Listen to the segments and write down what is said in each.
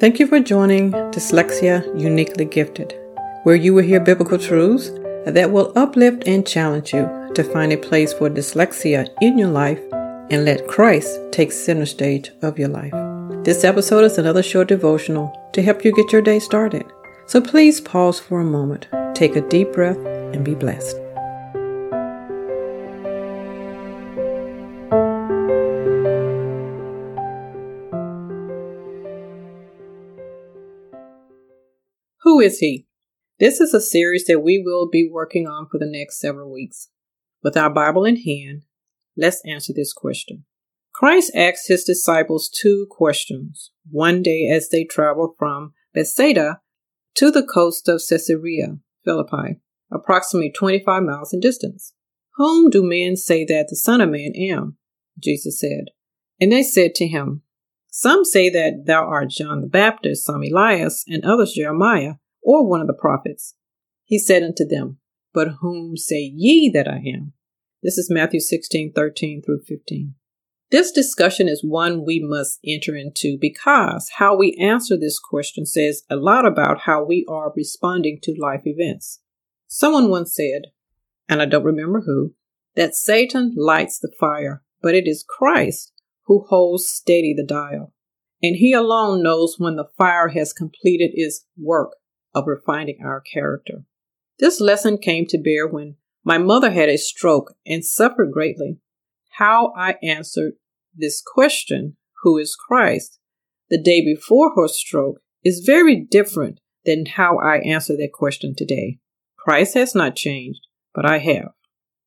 Thank you for joining Dyslexia Uniquely Gifted, where you will hear biblical truths that will uplift and challenge you to find a place for dyslexia in your life and let Christ take center stage of your life. This episode is another short devotional to help you get your day started. So please pause for a moment, take a deep breath, and be blessed. Who is he? This is a series that we will be working on for the next several weeks. With our Bible in hand, let's answer this question. Christ asked his disciples two questions one day as they traveled from Bethsaida to the coast of Caesarea Philippi, approximately 25 miles in distance. Whom do men say that the Son of Man am? Jesus said. And they said to him, Some say that thou art John the Baptist, some Elias, and others Jeremiah, or one of the prophets. He said unto them, But whom say ye that I am? This is Matthew 16, 13 through 15. This discussion is one we must enter into because how we answer this question says a lot about how we are responding to life events. Someone once said, and I don't remember who, that Satan lights the fire, but it is Christ who holds steady the dial. And he alone knows when the fire has completed its work of refining our character. This lesson came to bear when my mother had a stroke and suffered greatly. How I answered this question, who is Christ, the day before her stroke, is very different than how I answer that question today. Christ has not changed, but I have.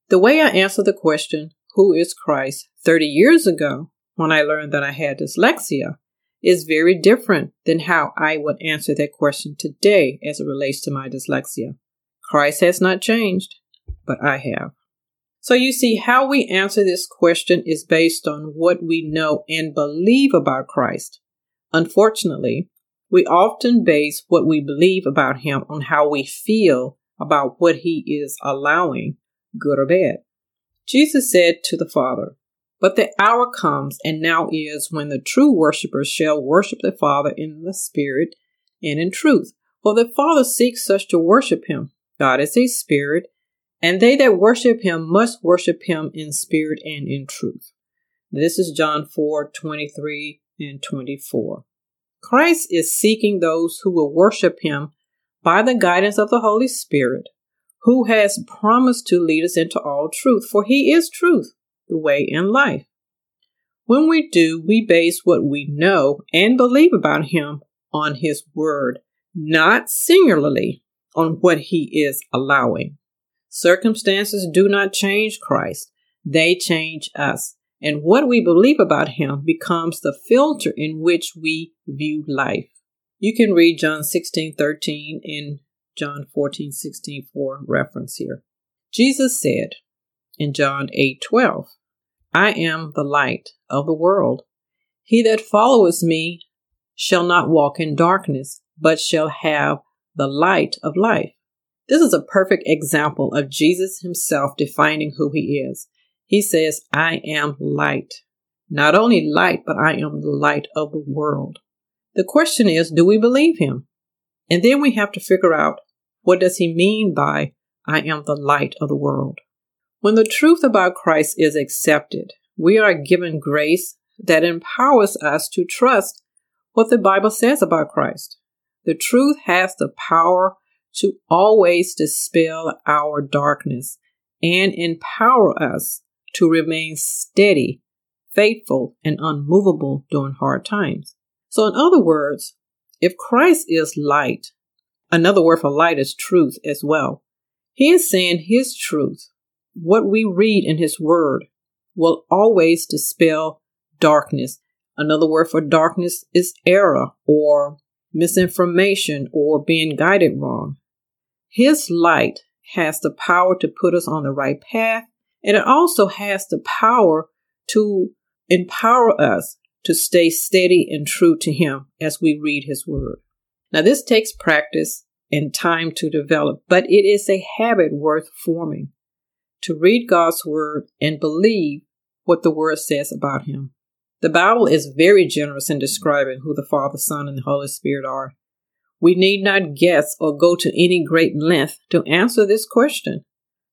The way I answered the question, who is Christ, 30 years ago, when I learned that I had dyslexia, is very different than how I would answer that question today as it relates to my dyslexia. Christ has not changed, but I have. So you see, how we answer this question is based on what we know and believe about Christ. Unfortunately, we often base what we believe about Him on how we feel about what He is allowing, good or bad. Jesus said to the Father, But the hour comes, and now is, when the true worshippers shall worship the Father in the Spirit and in truth. For the Father seeks such to worship Him. God is a Spirit, and they that worship him must worship him in spirit and in truth. This is John 4 23 and 24. Christ is seeking those who will worship him by the guidance of the Holy Spirit, who has promised to lead us into all truth, for he is truth, the way, in life. When we do, we base what we know and believe about him on his word, not singularly on what he is allowing. Circumstances do not change Christ, they change us. And what we believe about him becomes the filter in which we view life. You can read John 16 13 and John 14 16 for reference here. Jesus said in John 8 12, I am the light of the world. He that followeth me shall not walk in darkness, but shall have the light of life. This is a perfect example of Jesus himself defining who he is. He says, I am light. Not only light, but I am the light of the world. The question is, do we believe him? And then we have to figure out what does he mean by I am the light of the world? When the truth about Christ is accepted, we are given grace that empowers us to trust what the Bible says about Christ. The truth has the power to always dispel our darkness and empower us to remain steady, faithful, and unmovable during hard times. So, in other words, if Christ is light, another word for light is truth as well. He is saying his truth, what we read in his word, will always dispel darkness. Another word for darkness is error or misinformation or being guided wrong. His light has the power to put us on the right path, and it also has the power to empower us to stay steady and true to Him as we read His Word. Now, this takes practice and time to develop, but it is a habit worth forming to read God's Word and believe what the Word says about Him. The Bible is very generous in describing who the Father, Son, and the Holy Spirit are. We need not guess or go to any great length to answer this question.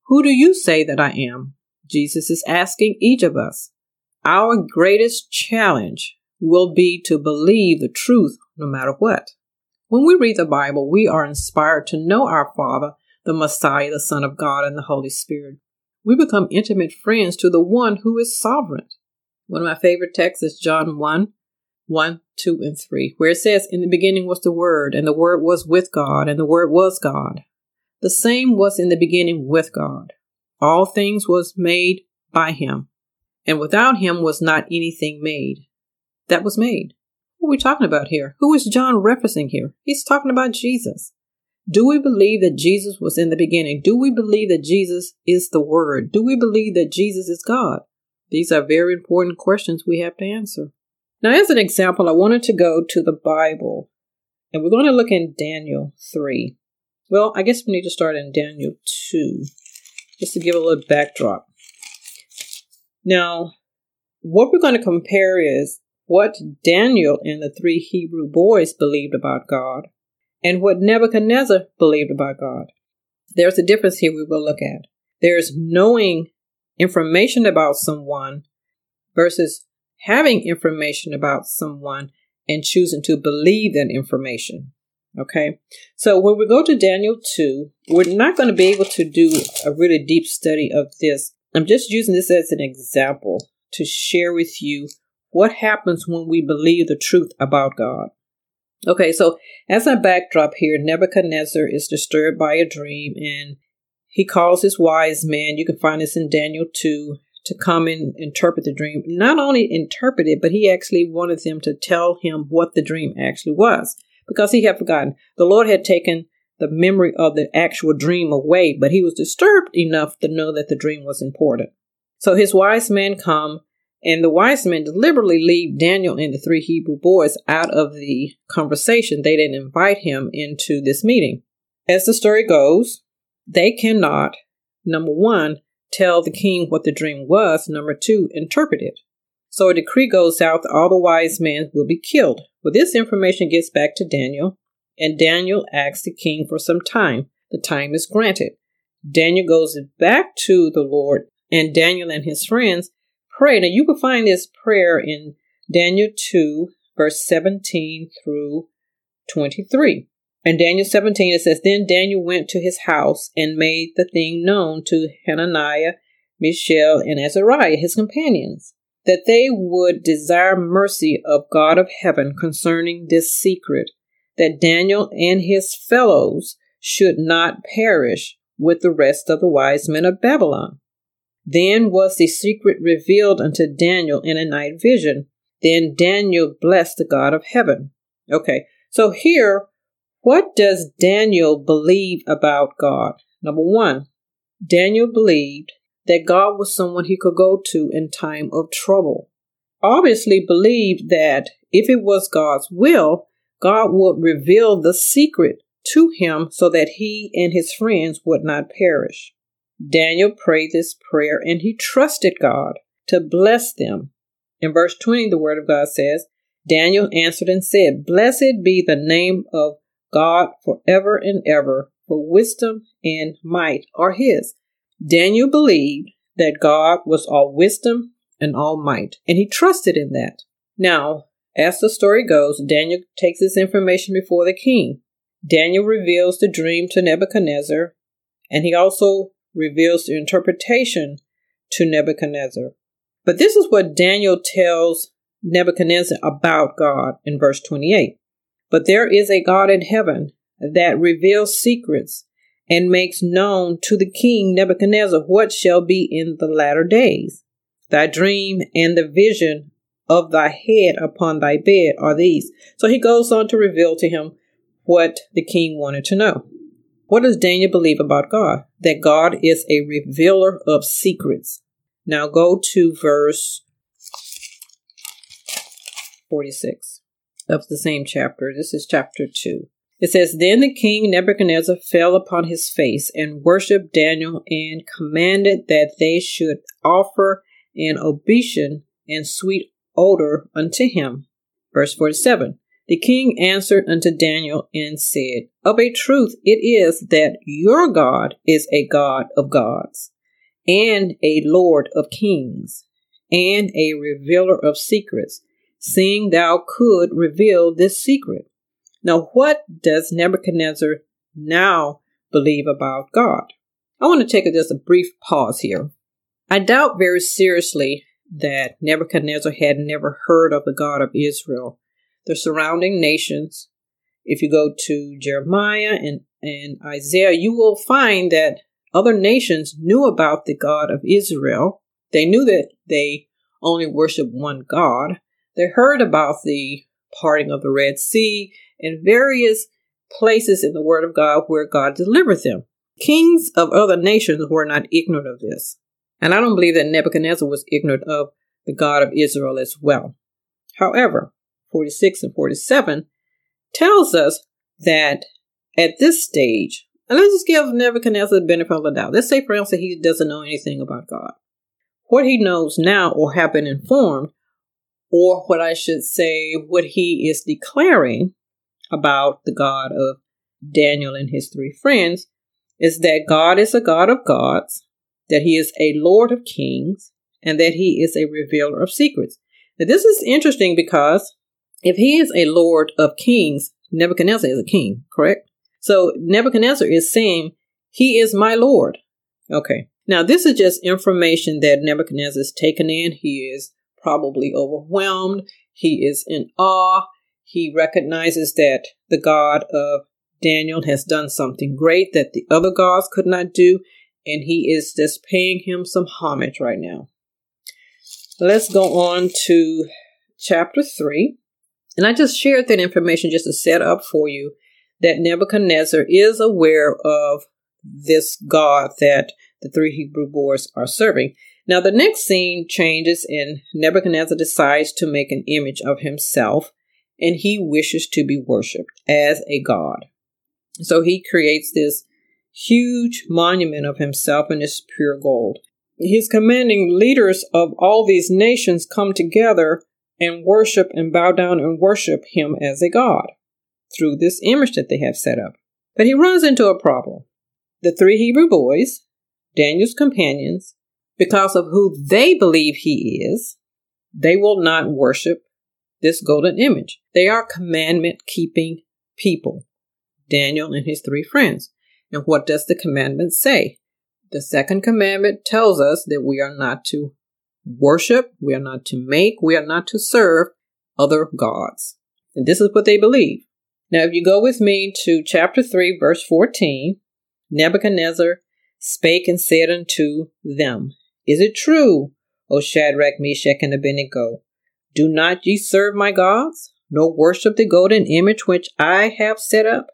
Who do you say that I am? Jesus is asking each of us. Our greatest challenge will be to believe the truth no matter what. When we read the Bible, we are inspired to know our Father, the Messiah, the Son of God, and the Holy Spirit. We become intimate friends to the one who is sovereign. One of my favorite texts is John 1 1, 2, and 3, where it says, In the beginning was the Word, and the Word was with God, and the Word was God. The same was in the beginning with God. All things was made by him, and without him was not anything made that was made. What are we talking about here? Who is John referencing here? He's talking about Jesus. Do we believe that Jesus was in the beginning? Do we believe that Jesus is the Word? Do we believe that Jesus is God? These are very important questions we have to answer. Now, as an example, I wanted to go to the Bible, and we're going to look in Daniel 3. Well, I guess we need to start in Daniel 2, just to give a little backdrop. Now, what we're going to compare is what Daniel and the three Hebrew boys believed about God and what Nebuchadnezzar believed about God. There's a difference here we will look at. There's knowing information about someone versus having information about someone and choosing to believe that information. Okay. So when we go to Daniel 2, we're not going to be able to do a really deep study of this. I'm just using this as an example to share with you what happens when we believe the truth about God. Okay, so as a backdrop here, Nebuchadnezzar is disturbed by a dream and he calls his wise men. You can find this in Daniel 2 to come and interpret the dream. Not only interpret it, but he actually wanted them to tell him what the dream actually was because he had forgotten. The Lord had taken the memory of the actual dream away, but he was disturbed enough to know that the dream was important. So his wise men come, and the wise men deliberately leave Daniel and the three Hebrew boys out of the conversation. They didn't invite him into this meeting. As the story goes, they cannot, number one, tell the king what the dream was, number two, interpret it. So a decree goes out that all the wise men will be killed. Well, this information gets back to Daniel, and Daniel asks the king for some time. The time is granted. Daniel goes back to the Lord, and Daniel and his friends pray. Now, you can find this prayer in Daniel 2, verse 17 through 23. And Daniel 17, it says, Then Daniel went to his house and made the thing known to Hananiah, Mishael, and Azariah, his companions, that they would desire mercy of God of heaven concerning this secret, that Daniel and his fellows should not perish with the rest of the wise men of Babylon. Then was the secret revealed unto Daniel in a night vision. Then Daniel blessed the God of heaven. Okay, so here what does Daniel believe about God? Number one, Daniel believed that God was someone he could go to in time of trouble. Obviously believed that if it was God's will, God would reveal the secret to him so that he and his friends would not perish. Daniel prayed this prayer and he trusted God to bless them. In verse 20, the word of God says, Daniel answered and said, Blessed be the name of God forever and ever, for wisdom and might are his. Daniel believed that God was all wisdom and all might, and he trusted in that. Now, as the story goes, Daniel takes this information before the king. Daniel reveals the dream to Nebuchadnezzar, and he also reveals the interpretation to Nebuchadnezzar. But this is what Daniel tells Nebuchadnezzar about God in verse 28. But there is a God in heaven that reveals secrets and makes known to the king Nebuchadnezzar what shall be in the latter days. Thy dream and the vision of thy head upon thy bed are these. So he goes on to reveal to him what the king wanted to know. What does Daniel believe about God? That God is a revealer of secrets. Now go to verse 46 of the same chapter. This is chapter 2. It says, Then the king Nebuchadnezzar fell upon his face and worshipped Daniel and commanded that they should offer an oblation and sweet odor unto him. Verse 47 The king answered unto Daniel and said, Of a truth it is that your God is a God of gods, and a Lord of kings, and a revealer of secrets, seeing thou could reveal this secret. Now, what does Nebuchadnezzar now believe about God? I want to take just a brief pause here. I doubt very seriously that Nebuchadnezzar had never heard of the God of Israel. The surrounding nations, if you go to Jeremiah and, and Isaiah, you will find that other nations knew about the God of Israel. They knew that they only worshiped one God. They heard about the parting of the Red Sea and various places in the Word of God where God delivered them. Kings of other nations were not ignorant of this. And I don't believe that Nebuchadnezzar was ignorant of the God of Israel as well. However, 46 and 47 tells us that at this stage, and let's just give Nebuchadnezzar the benefit of the doubt. Let's say, for instance, he doesn't know anything about God. What he knows now, or have been informed, or what I should say, what he is declaring about the God of Daniel and his three friends, is that God is a God of gods, that he is a Lord of kings, and that he is a revealer of secrets. Now, this is interesting because if he is a Lord of kings, Nebuchadnezzar is a king, correct? So Nebuchadnezzar is saying, He is my Lord. Okay. Now, this is just information that Nebuchadnezzar is taken in. He is probably overwhelmed. He is in awe. He recognizes that the God of Daniel has done something great that the other gods could not do, and he is just paying him some homage right now. Let's go on to chapter 3. And I just shared that information just to set up for you that Nebuchadnezzar is aware of this God that the three Hebrew boys are serving. Now, the next scene changes, and Nebuchadnezzar decides to make an image of himself, and he wishes to be worshipped as a god. So he creates this huge monument of himself in this pure gold. His commanding leaders of all these nations come together and worship and bow down and worship him as a god through this image that they have set up. But he runs into a problem. The three Hebrew boys, Daniel's companions, because of who they believe he is, they will not worship this golden image. They are commandment keeping people, Daniel and his three friends. And what does the commandment say? The second commandment tells us that we are not to worship, we are not to make, we are not to serve other gods. And this is what they believe. Now, if you go with me to chapter 3, verse 14, Nebuchadnezzar spake and said unto them, Is it true, O Shadrach, Meshach, and Abednego? Do not ye serve my gods, nor worship the golden image which I have set up?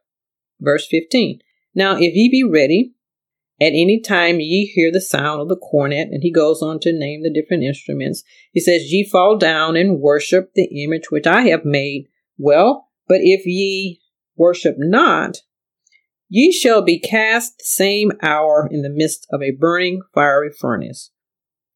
Verse 15. Now, if ye be ready, at any time ye hear the sound of the cornet, and he goes on to name the different instruments. He says, Ye fall down and worship the image which I have made. Well, but if ye worship not, ye shall be cast the same hour in the midst of a burning fiery furnace.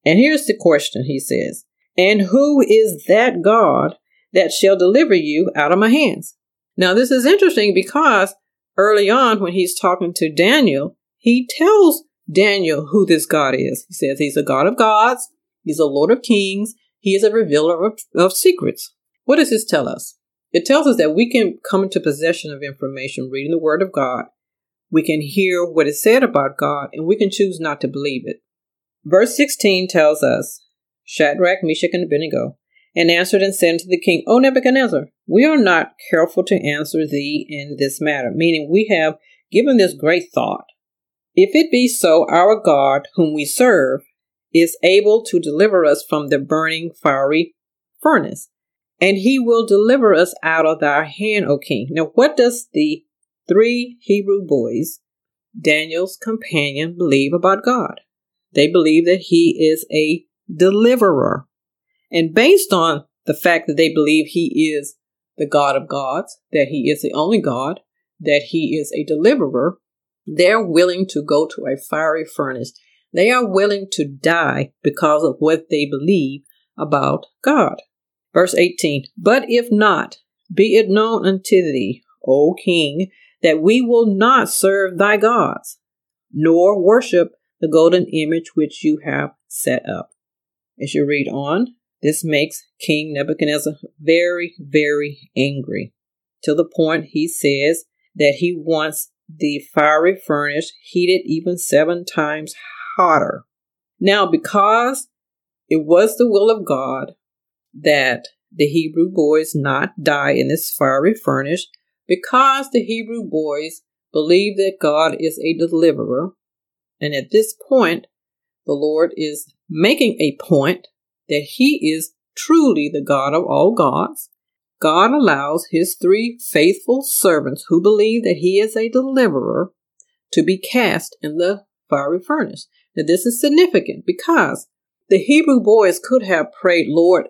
And here's the question, he says, And who is that God that shall deliver you out of my hands? Now, this is interesting because early on, when he's talking to Daniel, he tells Daniel who this God is. He says he's a God of gods, he's a Lord of kings, he is a revealer of, of secrets. What does this tell us? It tells us that we can come into possession of information reading the Word of God. We can hear what is said about God, and we can choose not to believe it. Verse 16 tells us Shadrach, Meshach, and Abednego, and answered and said unto the king, O Nebuchadnezzar, we are not careful to answer thee in this matter, meaning we have given this great thought. If it be so, our God, whom we serve, is able to deliver us from the burning fiery furnace and he will deliver us out of thy hand, O king. Now, what does the three Hebrew boys, Daniel's companion, believe about God? They believe that he is a deliverer. And based on the fact that they believe he is the God of gods, that he is the only God, that he is a deliverer, they're willing to go to a fiery furnace. They are willing to die because of what they believe about God. Verse 18 But if not, be it known unto thee, O king, that we will not serve thy gods, nor worship the golden image which you have set up. As you read on, this makes King Nebuchadnezzar very, very angry to the point he says that he wants the fiery furnace heated even seven times hotter. Now, because it was the will of God that the Hebrew boys not die in this fiery furnace, because the Hebrew boys believe that God is a deliverer, and at this point, the Lord is making a point that He is truly the God of all gods. God allows His three faithful servants who believe that He is a deliverer to be cast in the fiery furnace. Now, this is significant because the Hebrew boys could have prayed, Lord,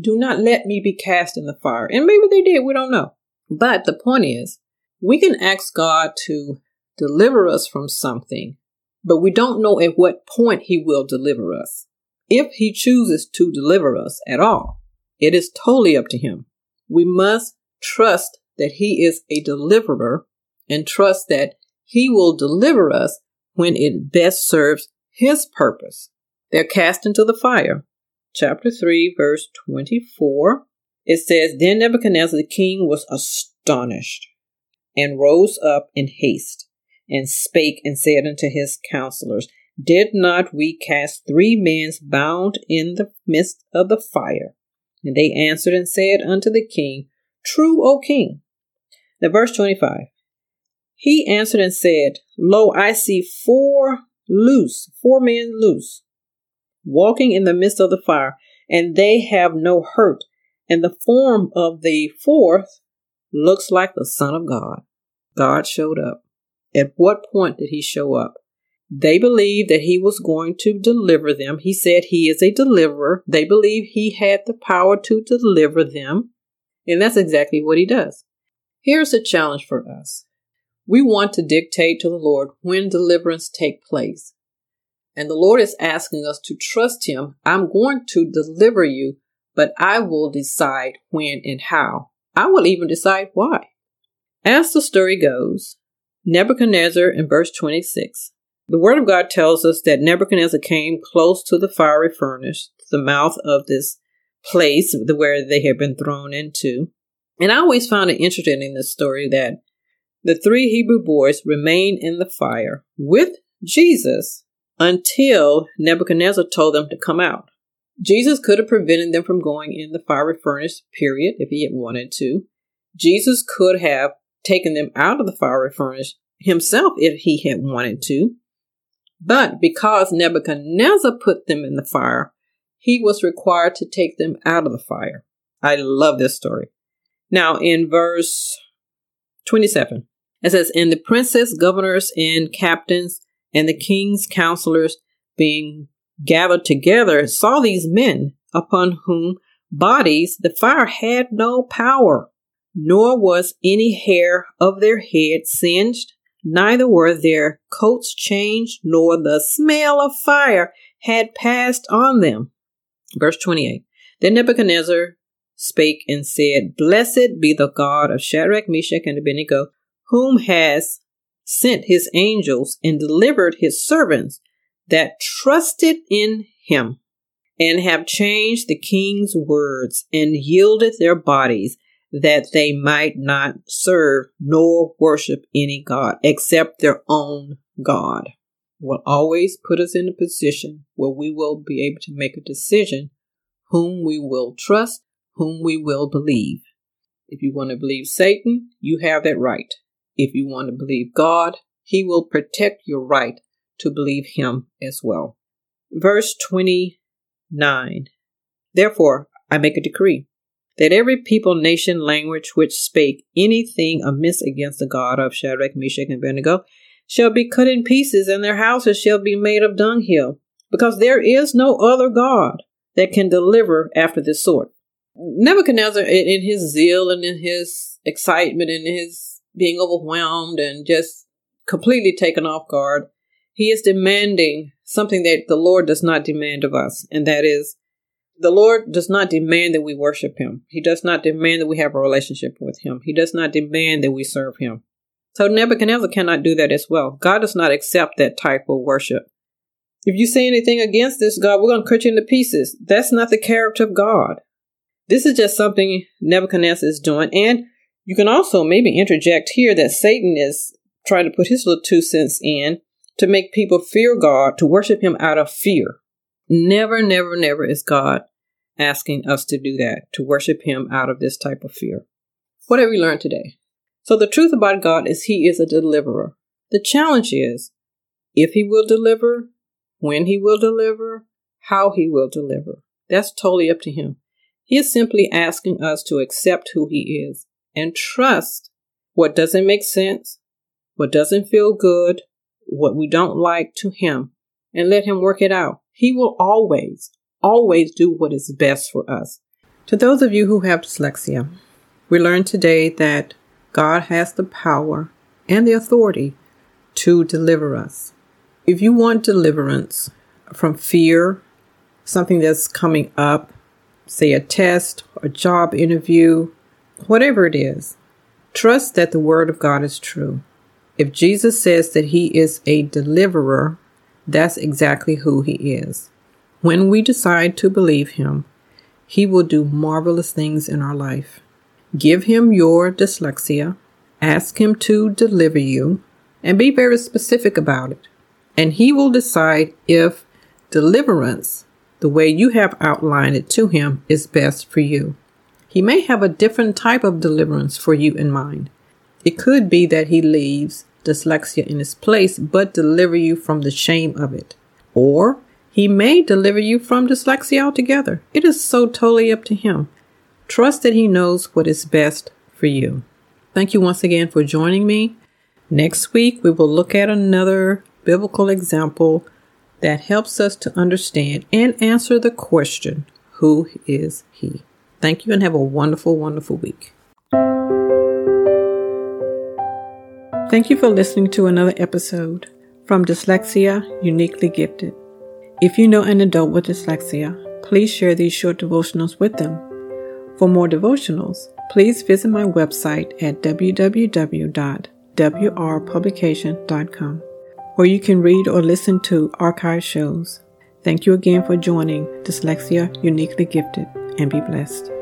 do not let me be cast in the fire. And maybe they did, we don't know. But the point is, we can ask God to deliver us from something, but we don't know at what point He will deliver us. If He chooses to deliver us at all, it is totally up to Him. We must trust that He is a deliverer and trust that He will deliver us when it best serves His purpose. They're cast into the fire. Chapter 3, verse 24. It says, Then Nebuchadnezzar the king was astonished and rose up in haste and spake and said unto his counselors, Did not we cast three men bound in the midst of the fire? And they answered and said unto the king, True, O king. Now, verse 25. He answered and said, Lo, I see four loose, four men loose, walking in the midst of the fire, and they have no hurt, and the form of the fourth looks like the Son of God. God showed up. At what point did he show up? They believed that he was going to deliver them. He said he is a deliverer. They believe he had the power to deliver them. And that's exactly what he does. Here's a challenge for us. We want to dictate to the Lord when deliverance take place. And the Lord is asking us to trust him. I'm going to deliver you, but I will decide when and how. I will even decide why. As the story goes, Nebuchadnezzar in verse 26, the word of God tells us that Nebuchadnezzar came close to the fiery furnace, the mouth of this place where they had been thrown into. And I always found it interesting in this story that the three Hebrew boys remained in the fire with Jesus until Nebuchadnezzar told them to come out. Jesus could have prevented them from going in the fiery furnace, period, if he had wanted to. Jesus could have taken them out of the fiery furnace himself if he had wanted to. But because Nebuchadnezzar put them in the fire, he was required to take them out of the fire. I love this story. Now, in verse 27, it says, And the princes, governors, and captains, and the king's counselors being gathered together saw these men upon whom bodies the fire had no power, nor was any hair of their head singed, neither were their coats changed, nor the smell of fire had passed on them. Verse 28. Then Nebuchadnezzar spake and said, Blessed be the God of Shadrach, Meshach, and Abednego, whom has sent his angels and delivered his servants that trusted in him and have changed the king's words and yielded their bodies that they might not serve nor worship any God except their own God. Will always put us in a position where we will be able to make a decision whom we will trust, whom we will believe. If you want to believe Satan, you have that right. If you want to believe God, He will protect your right to believe Him as well. Verse 29 Therefore, I make a decree that every people, nation, language which spake anything amiss against the God of Shadrach, Meshach, and Abednego shall be cut in pieces, and their houses shall be made of dunghill, because there is no other God that can deliver after this sort. Nebuchadnezzar, in his zeal and in his excitement and his being overwhelmed and just completely taken off guard. He is demanding something that the Lord does not demand of us, and that is The Lord does not demand that we worship Him. He does not demand that we have a relationship with Him. He does not demand that we serve Him. So Nebuchadnezzar cannot do that as well. God does not accept that type of worship. If you say anything against this God, we're going to cut you into pieces. That's not the character of God. This is just something Nebuchadnezzar is doing. And you can also maybe interject here that Satan is trying to put his little two cents in to make people fear God, to worship him out of fear. Never, never, never is God asking us to do that, to worship him out of this type of fear. What have we learned today? So the truth about God is he is a deliverer. The challenge is if he will deliver, when he will deliver, how he will deliver. That's totally up to him. He is simply asking us to accept who he is and trust what doesn't make sense, what doesn't feel good, what we don't like to him, and let him work it out. He will always, always do what is best for us. To those of you who have dyslexia, we learned today that God has the power and the authority to deliver us. If you want deliverance from fear, something that's coming up, say a test, a job interview, whatever it is, trust that the Word of God is true. If Jesus says that He is a deliverer, that's exactly who He is. When we decide to believe Him, He will do marvelous things in our life. Give Him your dyslexia, ask Him to deliver you, and be very specific about it and he will decide if deliverance, the way you have outlined it to him, is best for you. He may have a different type of deliverance for you in mind. It could be that he leaves dyslexia in its place, but deliver you from the shame of it. Or he may deliver you from dyslexia altogether. It is so totally up to him. Trust that he knows what is best for you. Thank you once again for joining me. Next week, we will look at another biblical example that helps us to understand and answer the question Who is He? Thank you and have a wonderful, wonderful week. Thank you for listening to another episode from Dyslexia Uniquely Gifted. If you know an adult with dyslexia, please share these short devotionals with them. For more devotionals, please visit my website at www.wrpublication.com where you can read or listen to archive shows. Thank you again for joining Dyslexia Uniquely Gifted and be blessed.